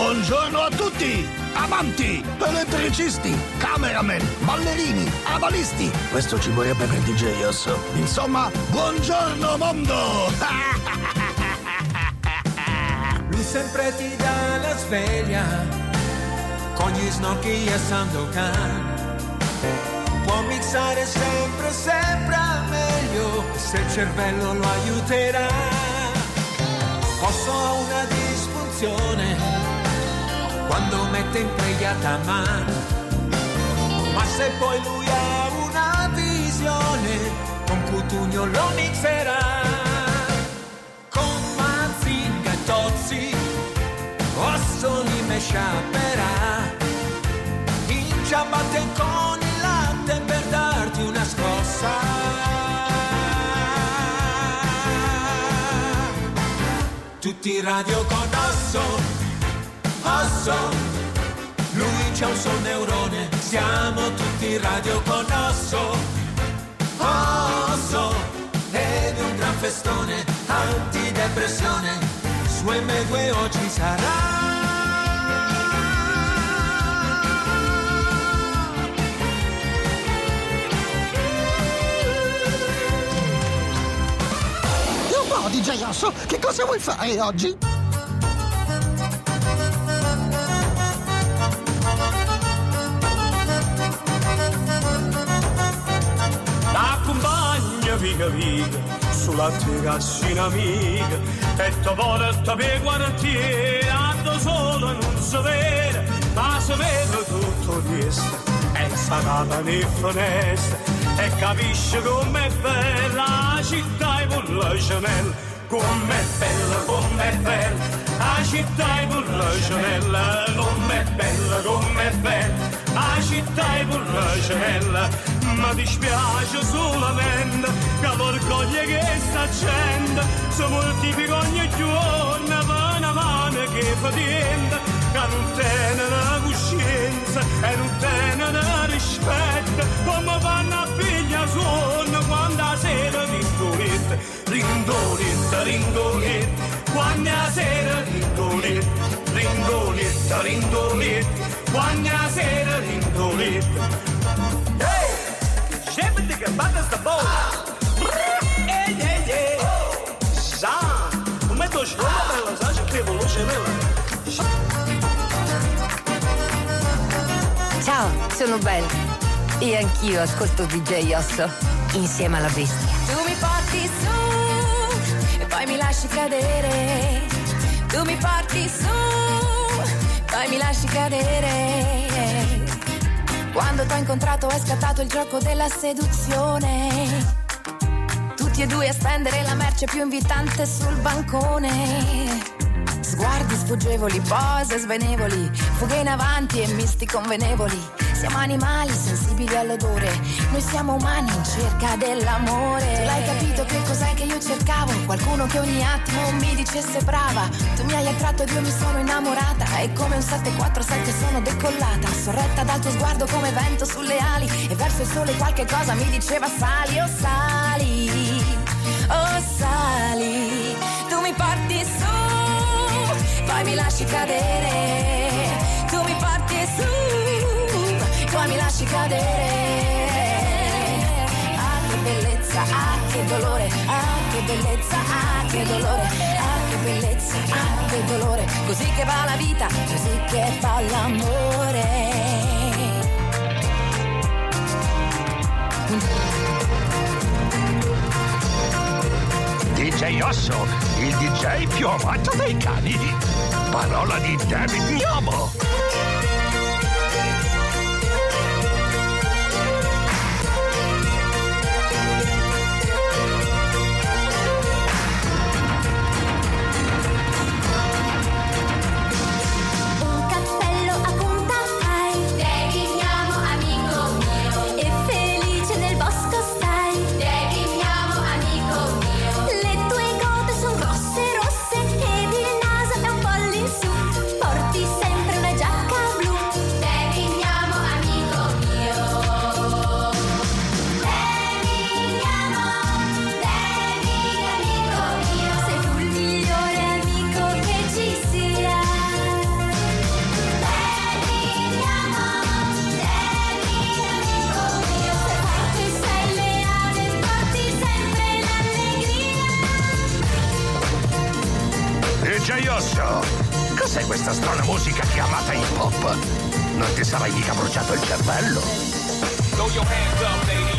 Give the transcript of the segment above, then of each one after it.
Buongiorno a tutti! Amanti, elettricisti, cameraman, ballerini, avalisti. Questo ci vorrebbe per DJ Osso. Insomma, buongiorno mondo! Lui sempre ti dà la sveglia con gli snocchi e Sandokan. Può mixare sempre, sempre meglio se il cervello lo aiuterà. Posso ha una disfunzione quando mette impregliata mano. Ma se poi lui ha una visione, con Cutugno lo mixerà. Con Mazinga e Tozzi, Osso li me sciaperà. In ciabatte con il latte per darti una scossa. Tutti in radio con Osso, Osso. Lui c'ha un sol neurone, siamo tutti radio con Osso, Osso. Ed un gran festone, antidepressione, su M2 oggi sarà. DJ Osso, che cosa vuoi fare oggi? Viga viga sulla terrazzina amica e ti porta per quartiere ando solo non si vede ma si vede tutto questo e sarata nel finestra e capisce com'è bella la città e con la gemella com'è bella, com'è bella la città e con la gemella com'è bella, com'è bella la città e con la gemella ma dispiace solamente che vergogna che sta accende. Si moltiplica ogni giorno per una mano che fatica che non tiene la coscienza e non tiene la rispetto. Come fanno a figlia sonno quando la sera rindoletta rindoletta, rindoletta quando la sera rindoletta rindoletta, rindoletta quando la sera rindoletta Sta bolla. Ehi, ehi, ehi. Sa, non metto sciolta bella, sa, c'è che veloce bella. Ciao, sono Belle e anch'io ascolto DJ Osso insieme alla bestia. Tu mi porti su e poi mi lasci cadere. Tu mi porti su, poi mi lasci cadere. Quando t'ho incontrato è scattato il gioco della seduzione. Tutti e due a spendere la merce più invitante sul bancone. Sguardi sfuggevoli, pose svenevoli, fughe in avanti e misti convenevoli. Siamo animali sensibili all'odore, noi siamo umani in cerca dell'amore. Tu l'hai capito che cos'è che io cercavo? Qualcuno che ogni attimo mi dicesse brava. Tu mi hai attratto ed io mi sono innamorata. E come un 747 sono decollata, sorretta dal tuo sguardo come vento sulle ali. E verso il sole qualche cosa mi diceva sali, oh sali, oh sali. Tu mi porti su, poi mi lasci cadere. Tu mi porti su, poi mi lasci cadere. Ah che bellezza, ah che dolore, ah che bellezza, ah che dolore, ah che bellezza, ah che dolore. Così che va la vita, così che va l'amore. DJ Osso, il DJ più amato dai cani. Parola di David Gnomo. addosso! Cos'è questa strana musica chiamata hip hop? Non ti sarai mica bruciato il cervello? Throw your hands up, lady.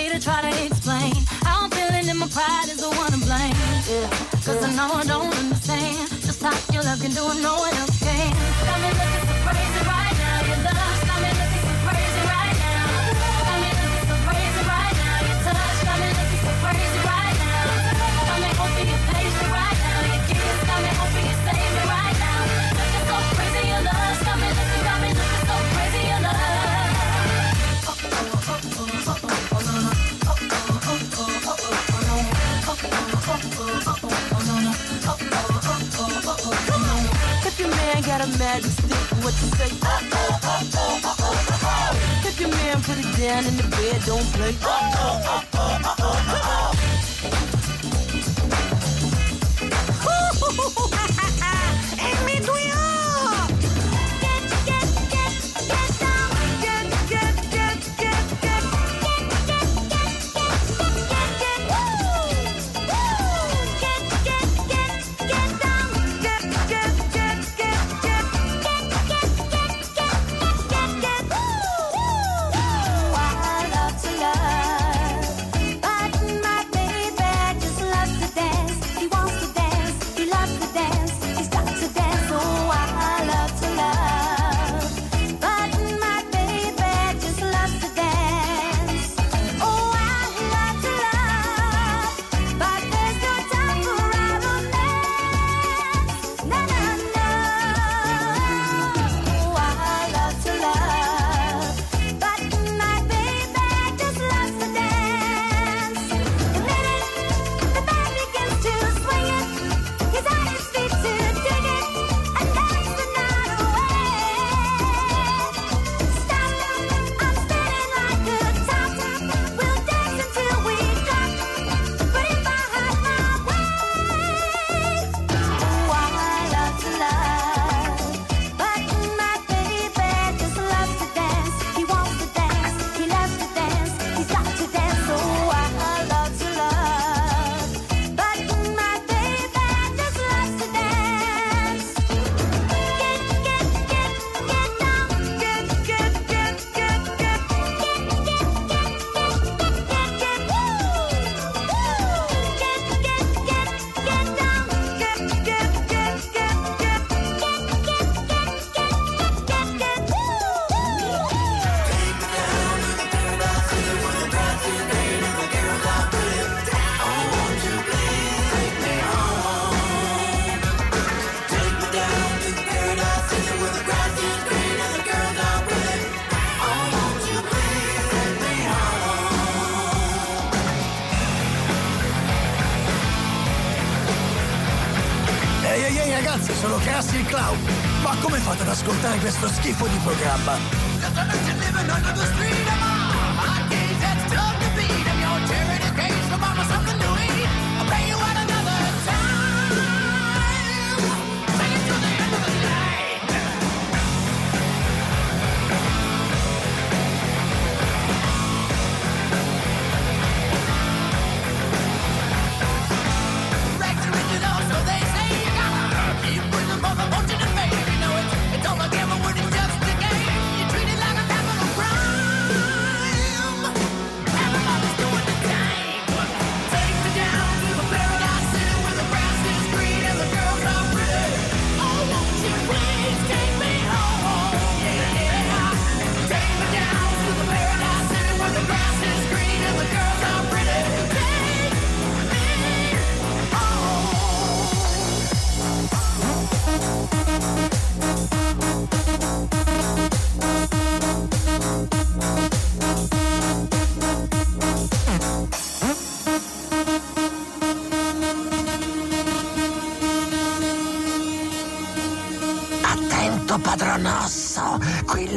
me to try to explain how I'm feeling and my pride is the one to blame. Yeah. Cause I know I don't understand just how your love can do no got a magic stick. What you say? Oh, oh, oh, oh, oh, oh, oh. If your man put it down in the bed, don't play. Oh, oh, oh, oh, oh, oh.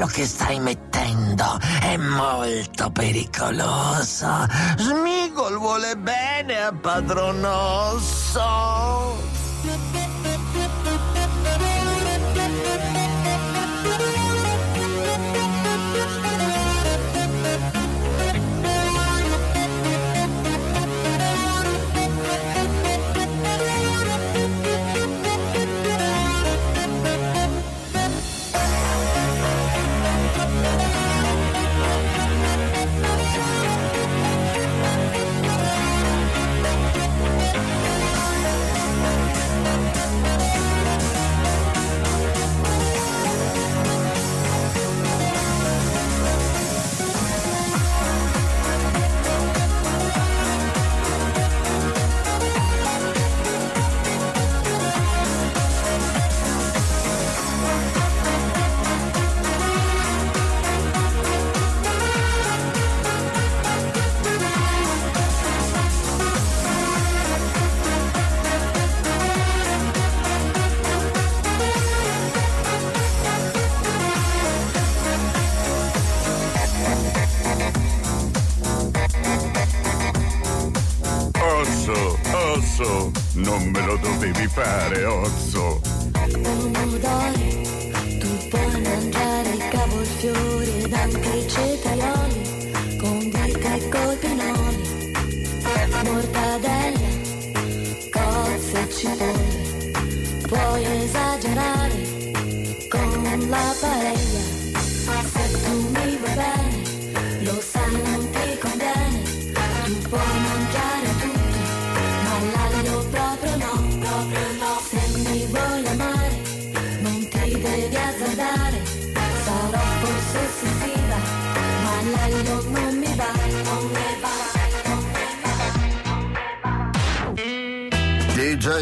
Quello che stai mettendo è molto pericoloso. Smigol vuole bene a padron Osso. Osso, osso, non me lo dovevi fare, osso. Pomodori, tu puoi mangiare il cavolfiore ed anche i cetrioli, con vite e coi pinoli, mortadella, cozze e cipolle, puoi esagerare con la paella,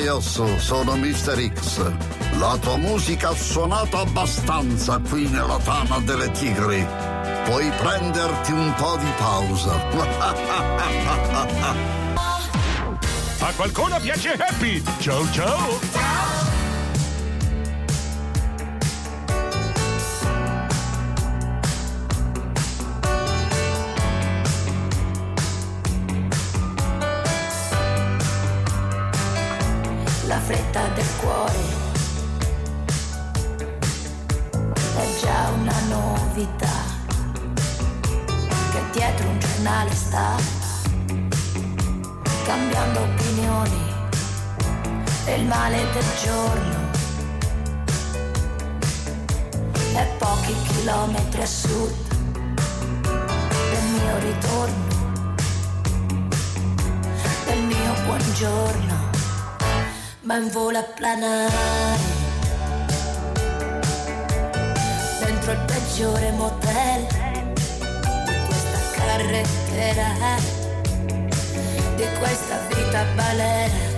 Osso, sono Mr. X. La tua musica ha suonato abbastanza qui nella tana delle tigri. Puoi prenderti un po' di pausa. A qualcuno piace Happy? Ciao ciao! la novità che dietro un giornale sta cambiando opinioni e il male del giorno. È pochi chilometri a sud del mio ritorno del mio buongiorno ma in volo a planare dentro il peggiore motel. Di questa carrettera di questa vita balera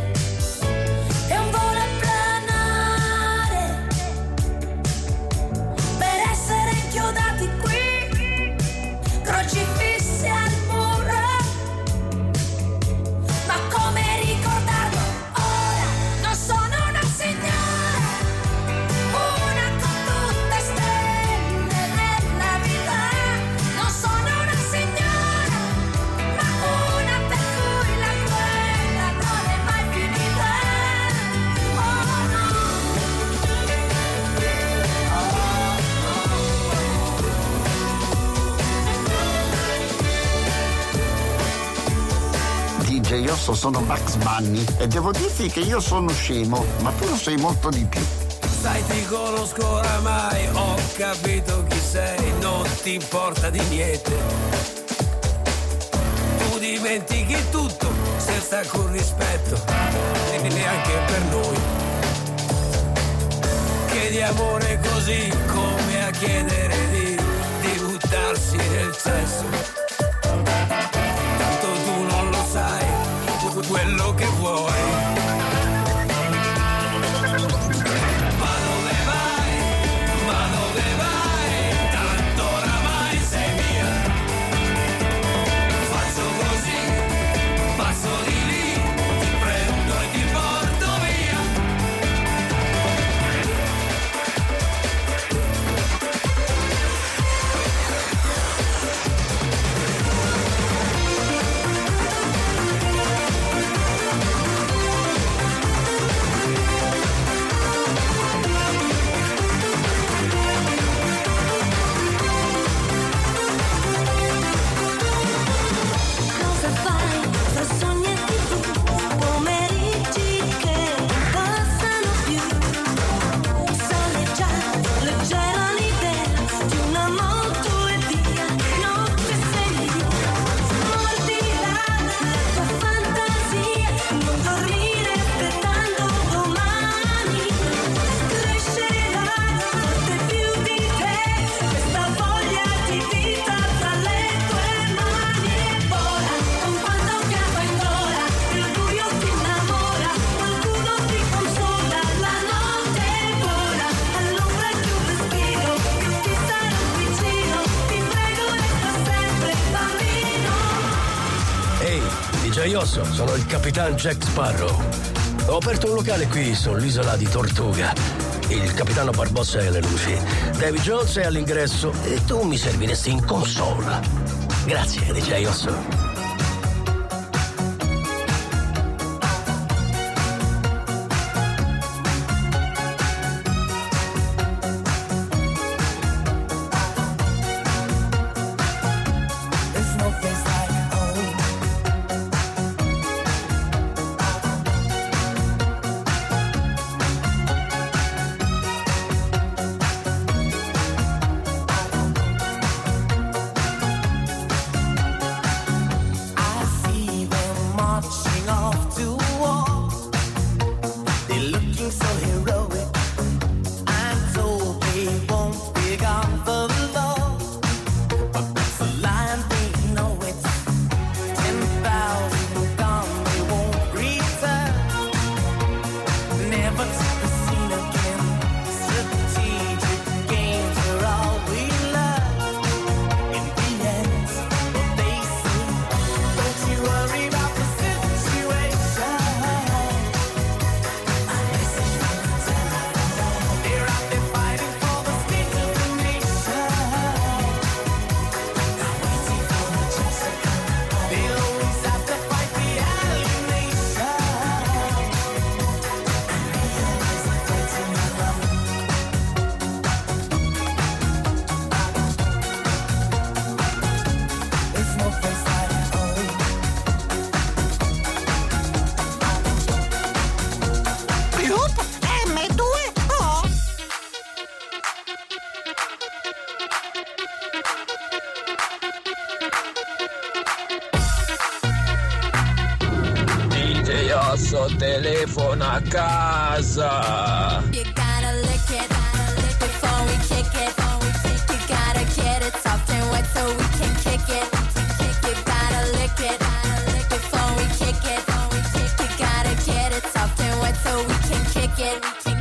DJ Osso, sono Max Bunny e devo dirti che io sono scemo, ma tu lo sei molto di più. Sai ti conosco oramai, ho capito chi sei, non ti importa di niente. Tu dimentichi tutto senza alcun rispetto, e neanche per noi. Chiedi amore così come a chiedere di, di buttarsi nel sesso. Quello che vuoi. Capitano Jack Sparrow. Ho aperto un locale qui sull'isola di Tortuga. Il capitano Barbossa è alle luci. Davy Jones è all'ingresso e tu mi serviresti in console. Grazie, DJ Osso. Osso telefona a casa. You gotta lick it, gotta lick it before we kick it. Gotta get it soft and wet so we can kick it. Gotta lick it, gotta lick it before we kick it. Gotta get it soft and wet so we can kick it.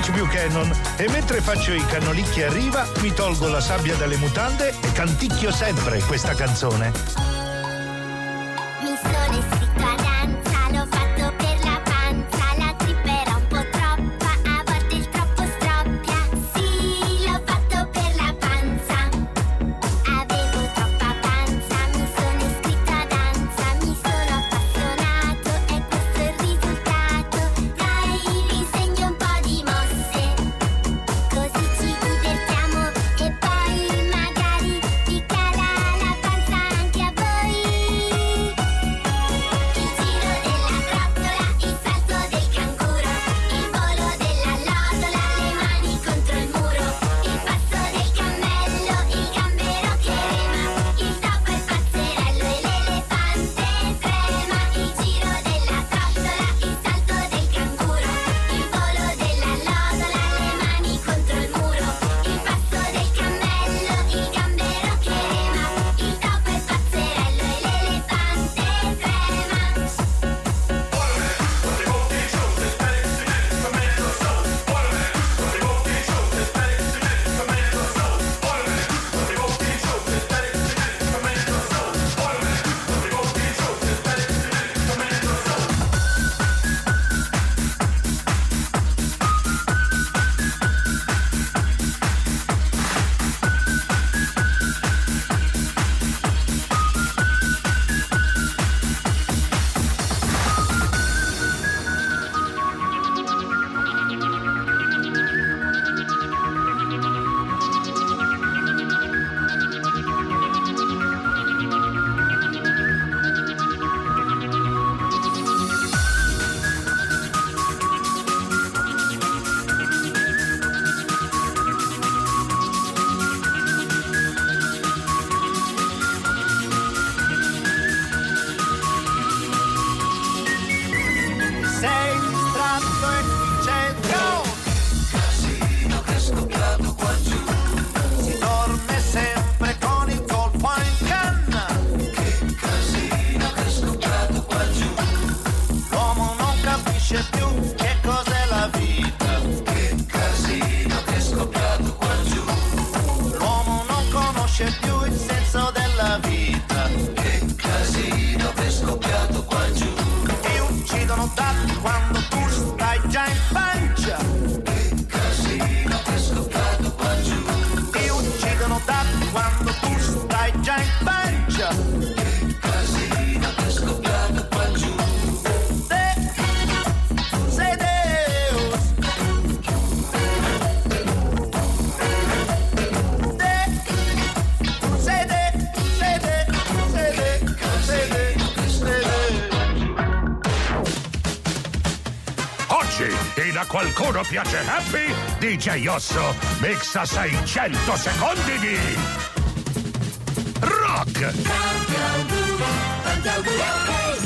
Mitch Buchanan e mentre faccio i cannolicchi a riva mi tolgo la sabbia dalle mutande e canticchio sempre questa canzone. Osso piace Happy, DJ Osso mixa 600 secondi di... Rock! Rock!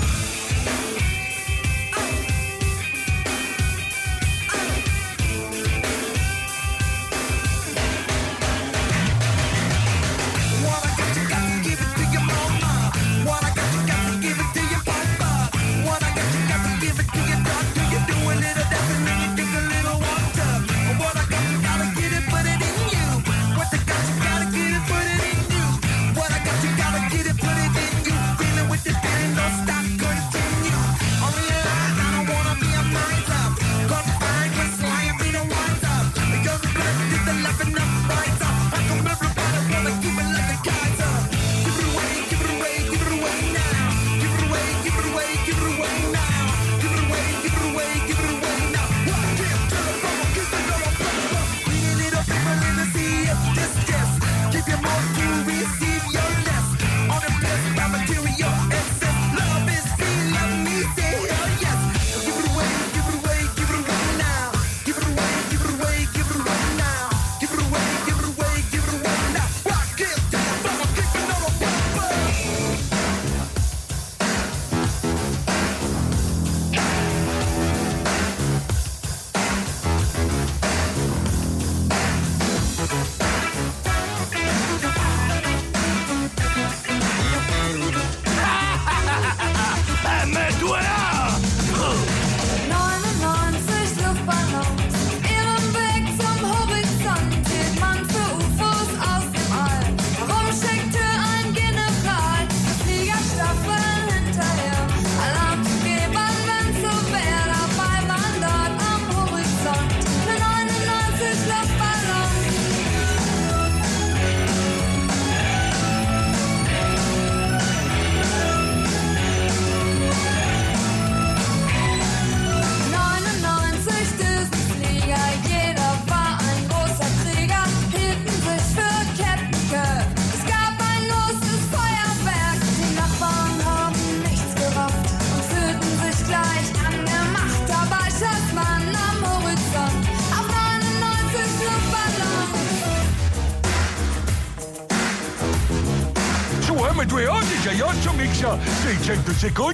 se coño.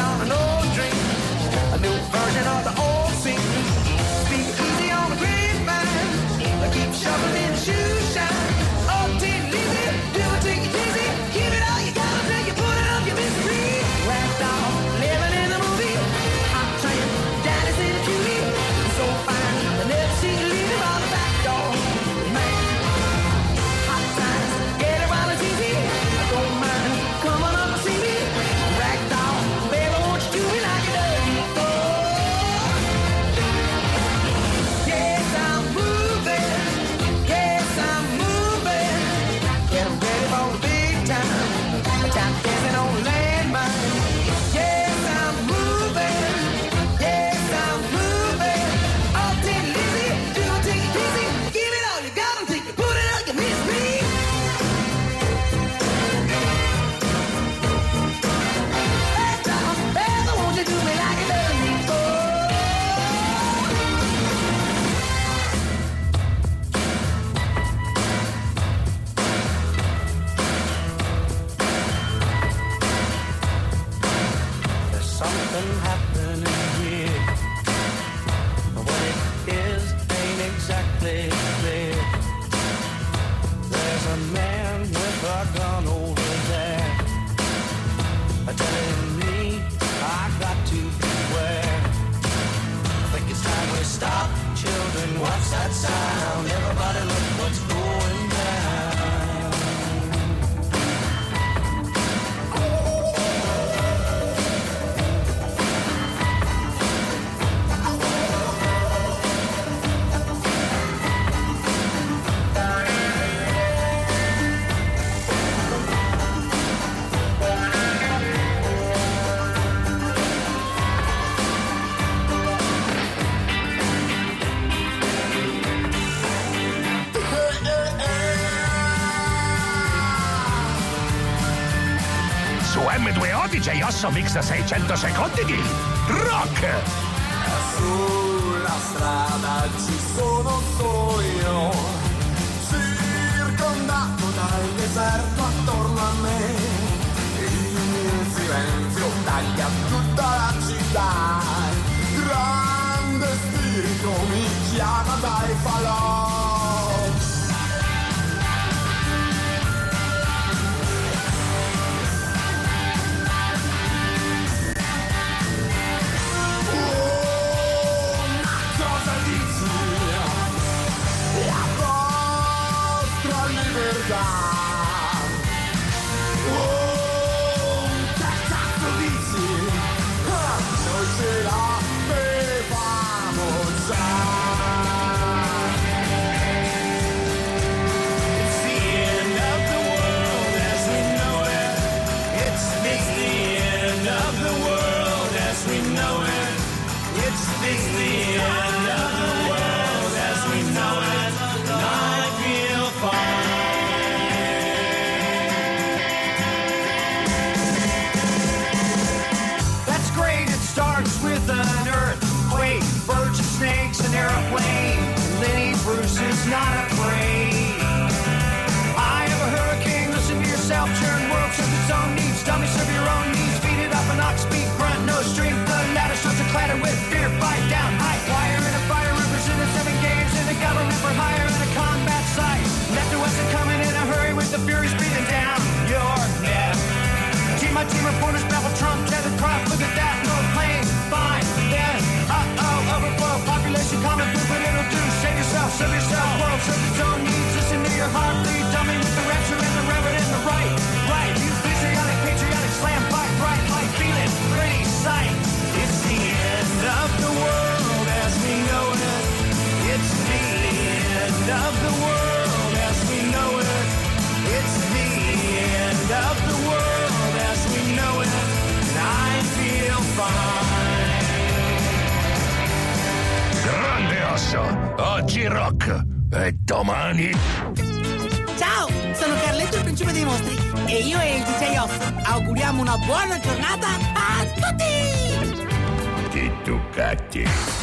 adesso mixa 600 secondi di rock! Sulla strada ci sono oggi rock e domani... Ciao, sono Carletto il principe dei mostri e io e il DJ Off auguriamo una buona giornata a tutti! Ti Ducati.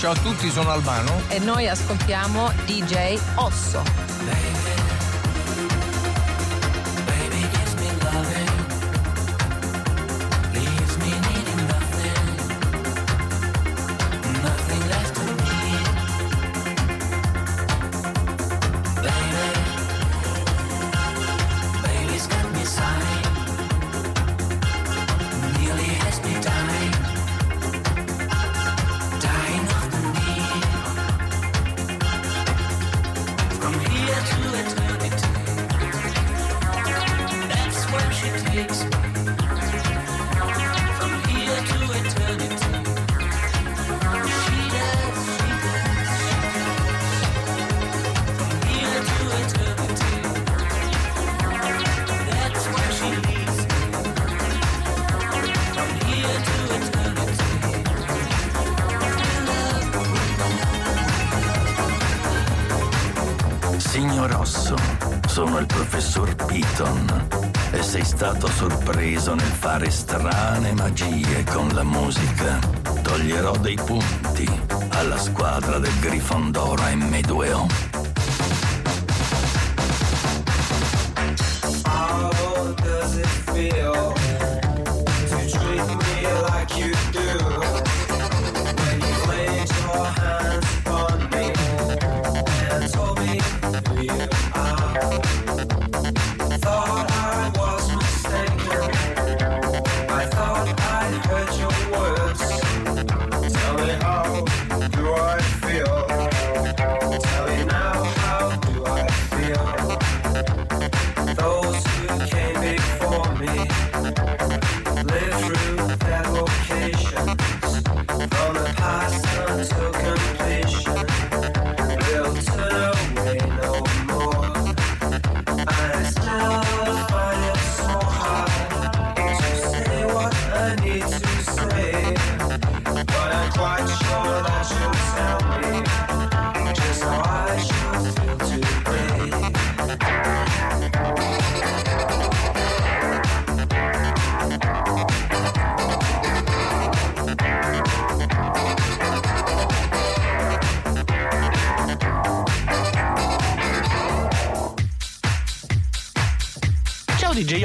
Ciao a tutti, sono Albano. E noi ascoltiamo DJ Osso.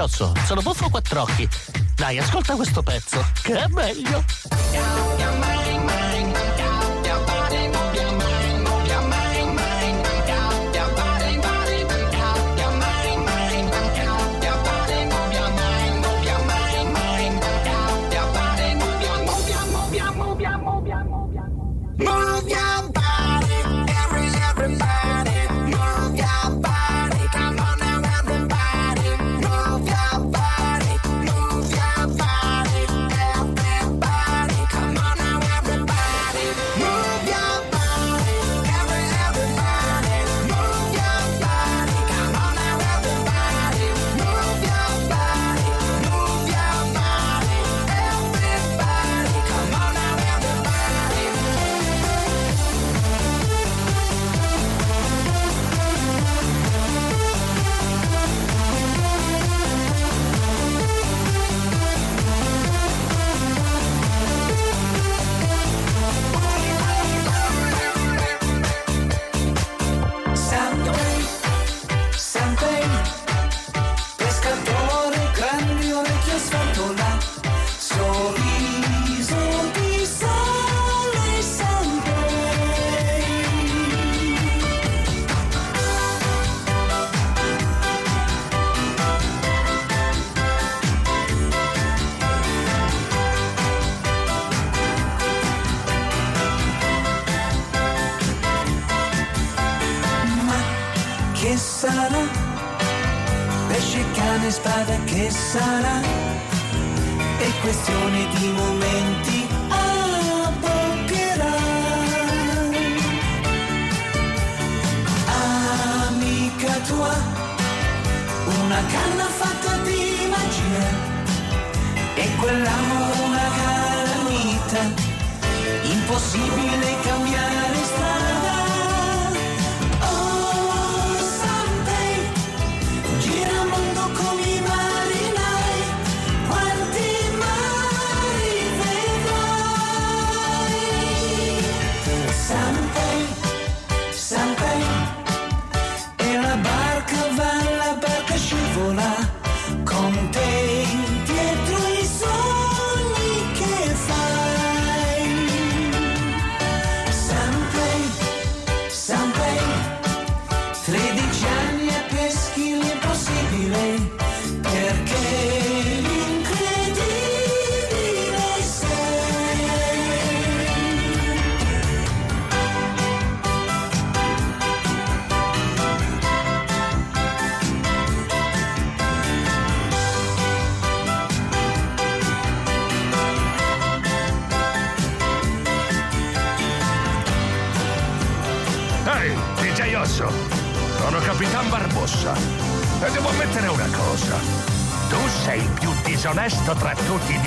Schiozzo, sono buffo o quattro occhi? Dai, ascolta questo pezzo, che è meglio!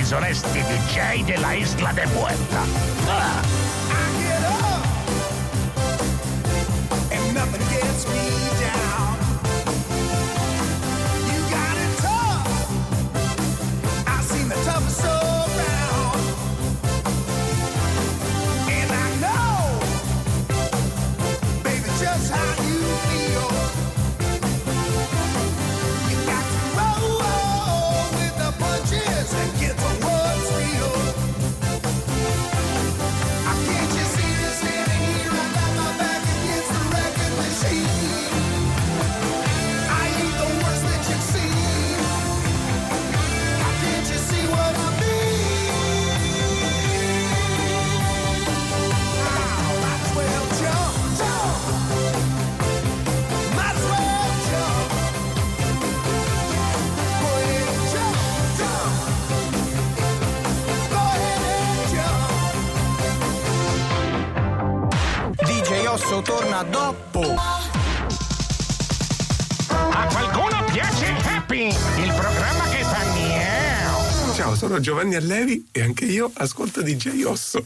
disonesti DJ della Isla de Muerte. dopo. A qualcuno piace il Happy, il programma che fa miau. Ciao, sono Giovanni Allevi e anche io ascolto DJ Osso.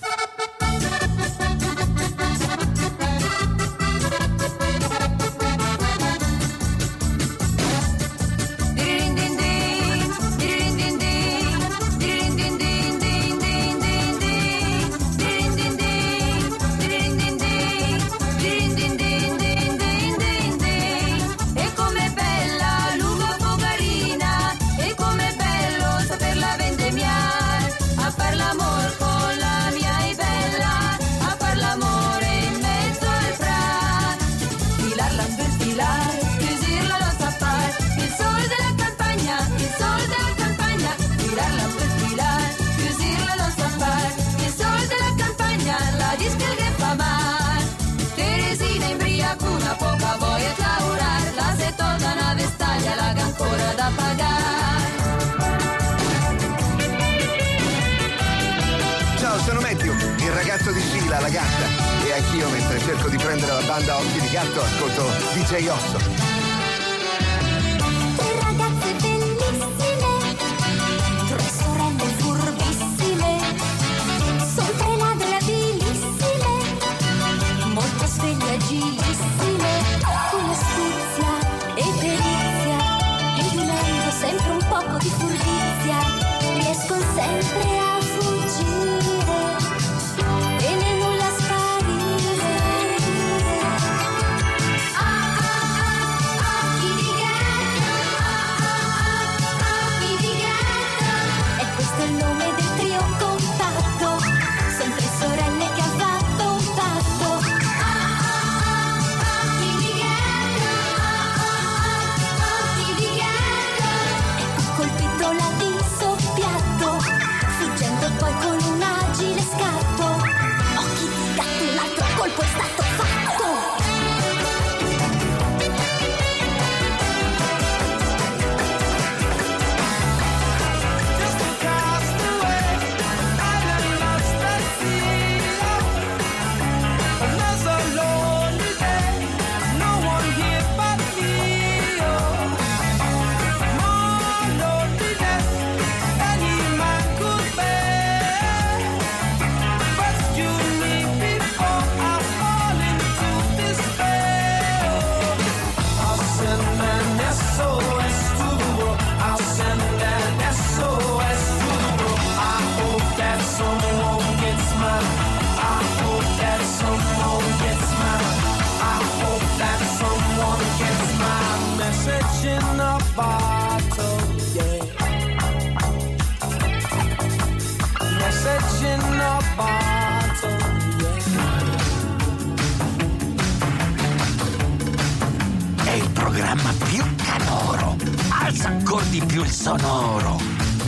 incalza ancora di più il sonoro.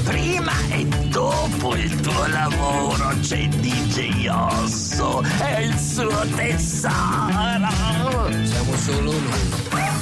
Prima e dopo il tuo lavoro c'è DJ Osso e il suo tesoro. Siamo solo noi.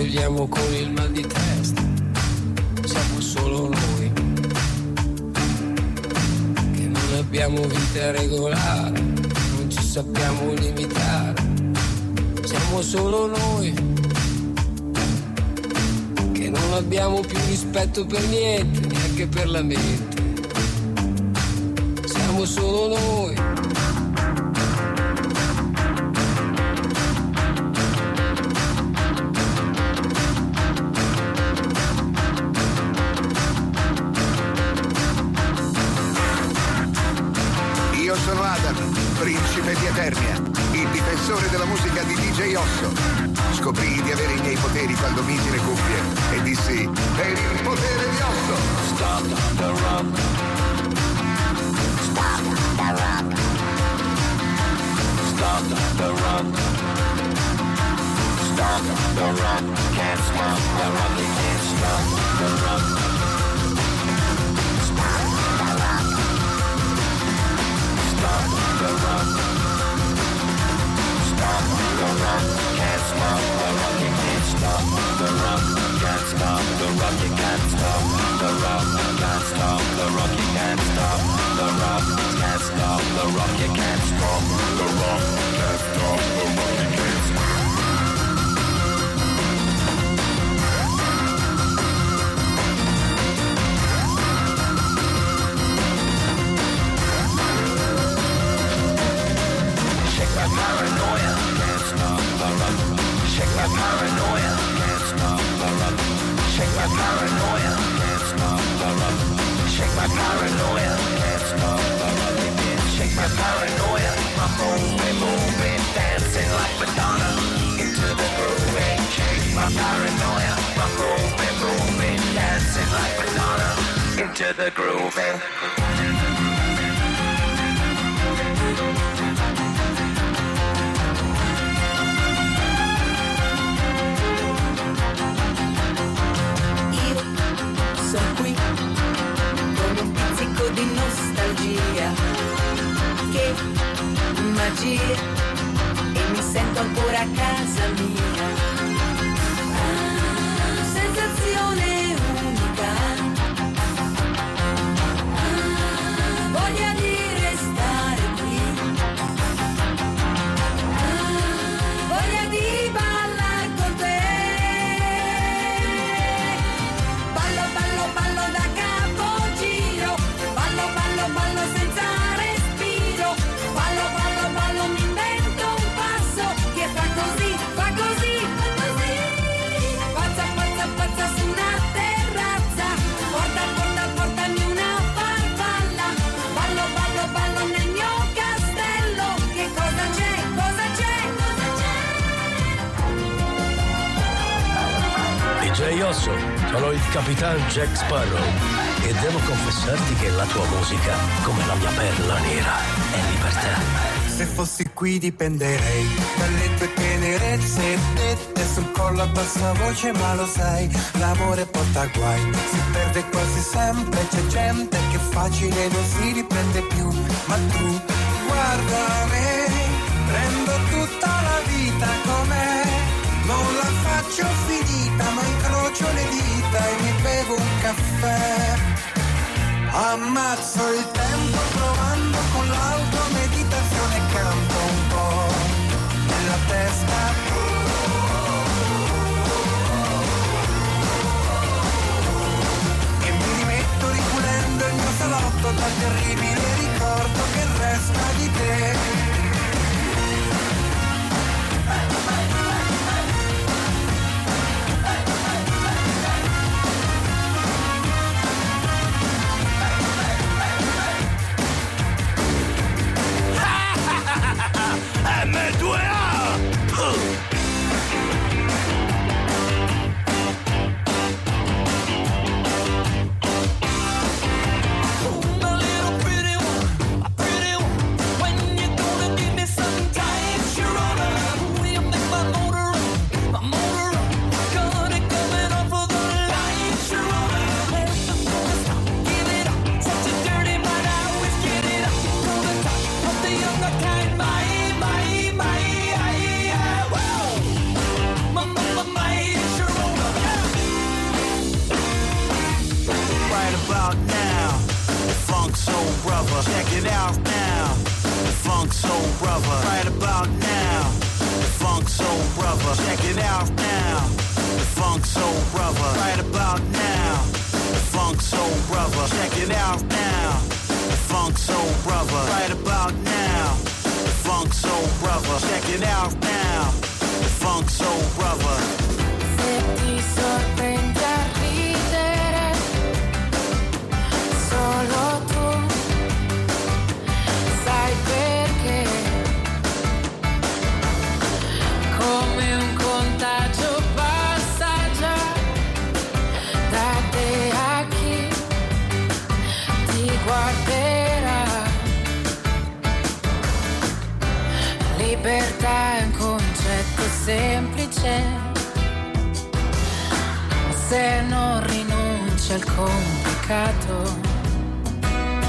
Svegliamo con il mal di testa. Siamo solo noi che non abbiamo vita regolare, non ci sappiamo limitare. Siamo solo noi che non abbiamo più rispetto per niente, neanche per la mente. Siamo solo noi. Around. Jack Sparrow. E devo confessarti che la tua musica, come la mia perla nera, è libertà. Se fossi qui dipenderei dalle tue tenerezze. Dette sul collo a bassa voce, ma lo sai, l'amore porta guai, si perde quasi sempre, c'è gente che facile non si riprende più, ma tu guarda me, prendo tutta la vita com'è, non la faccio finita, ma incrocio le dita e mi bevo un caffè. Ammazzo il tempo provando con l'automeditazione canto un po' nella testa. E mi rimetto ripulendo il mio salotto dal terribile ricordo che resta di te. guarderà. Libertà è un concetto semplice, se non rinuncia al complicato,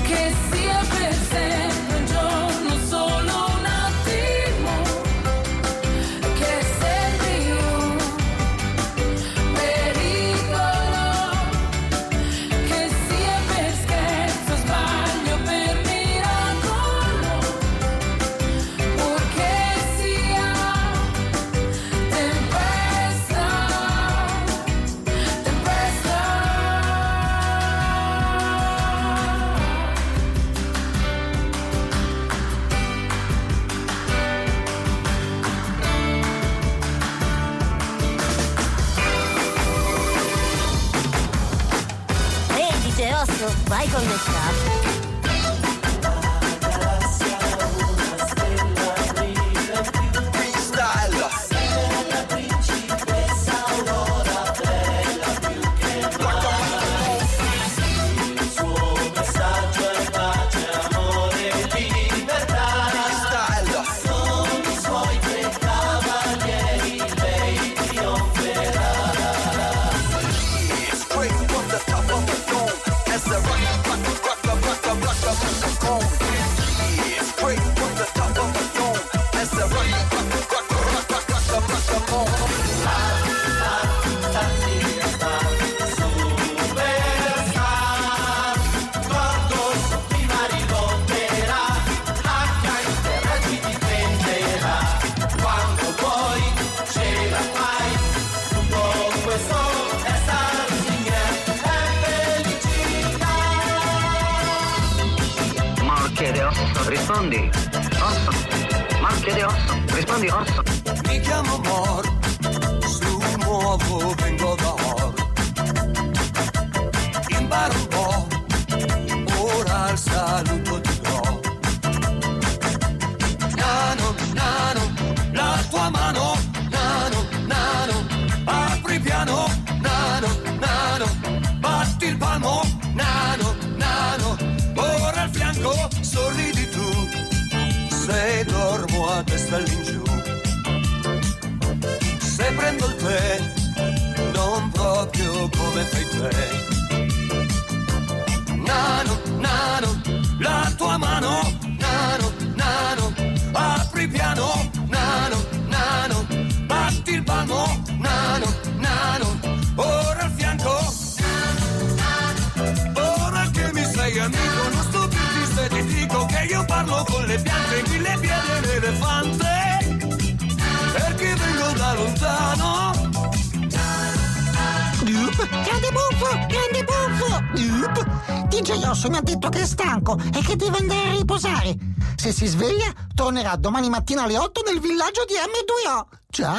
che sia per sempre. Rispondi. Orson. Marchio di Orson. Rispondi Orson. Mi chiamo Mor. Sul nuovo vengo da Orson. dove fai te. Nano, nano, la tua mano, nano, nano, apri piano, nano, nano, batti il palmo, nano, nano, ora al fianco, nano, nano, ora che mi sei amico, non stupirti se ti dico che io parlo con le piante, mille piedi e l'elefante. DJ Osso mi ha detto che è stanco e che deve andare a riposare. Se si sveglia, tornerà domani mattina alle 8 nel villaggio di M2O. Ciao!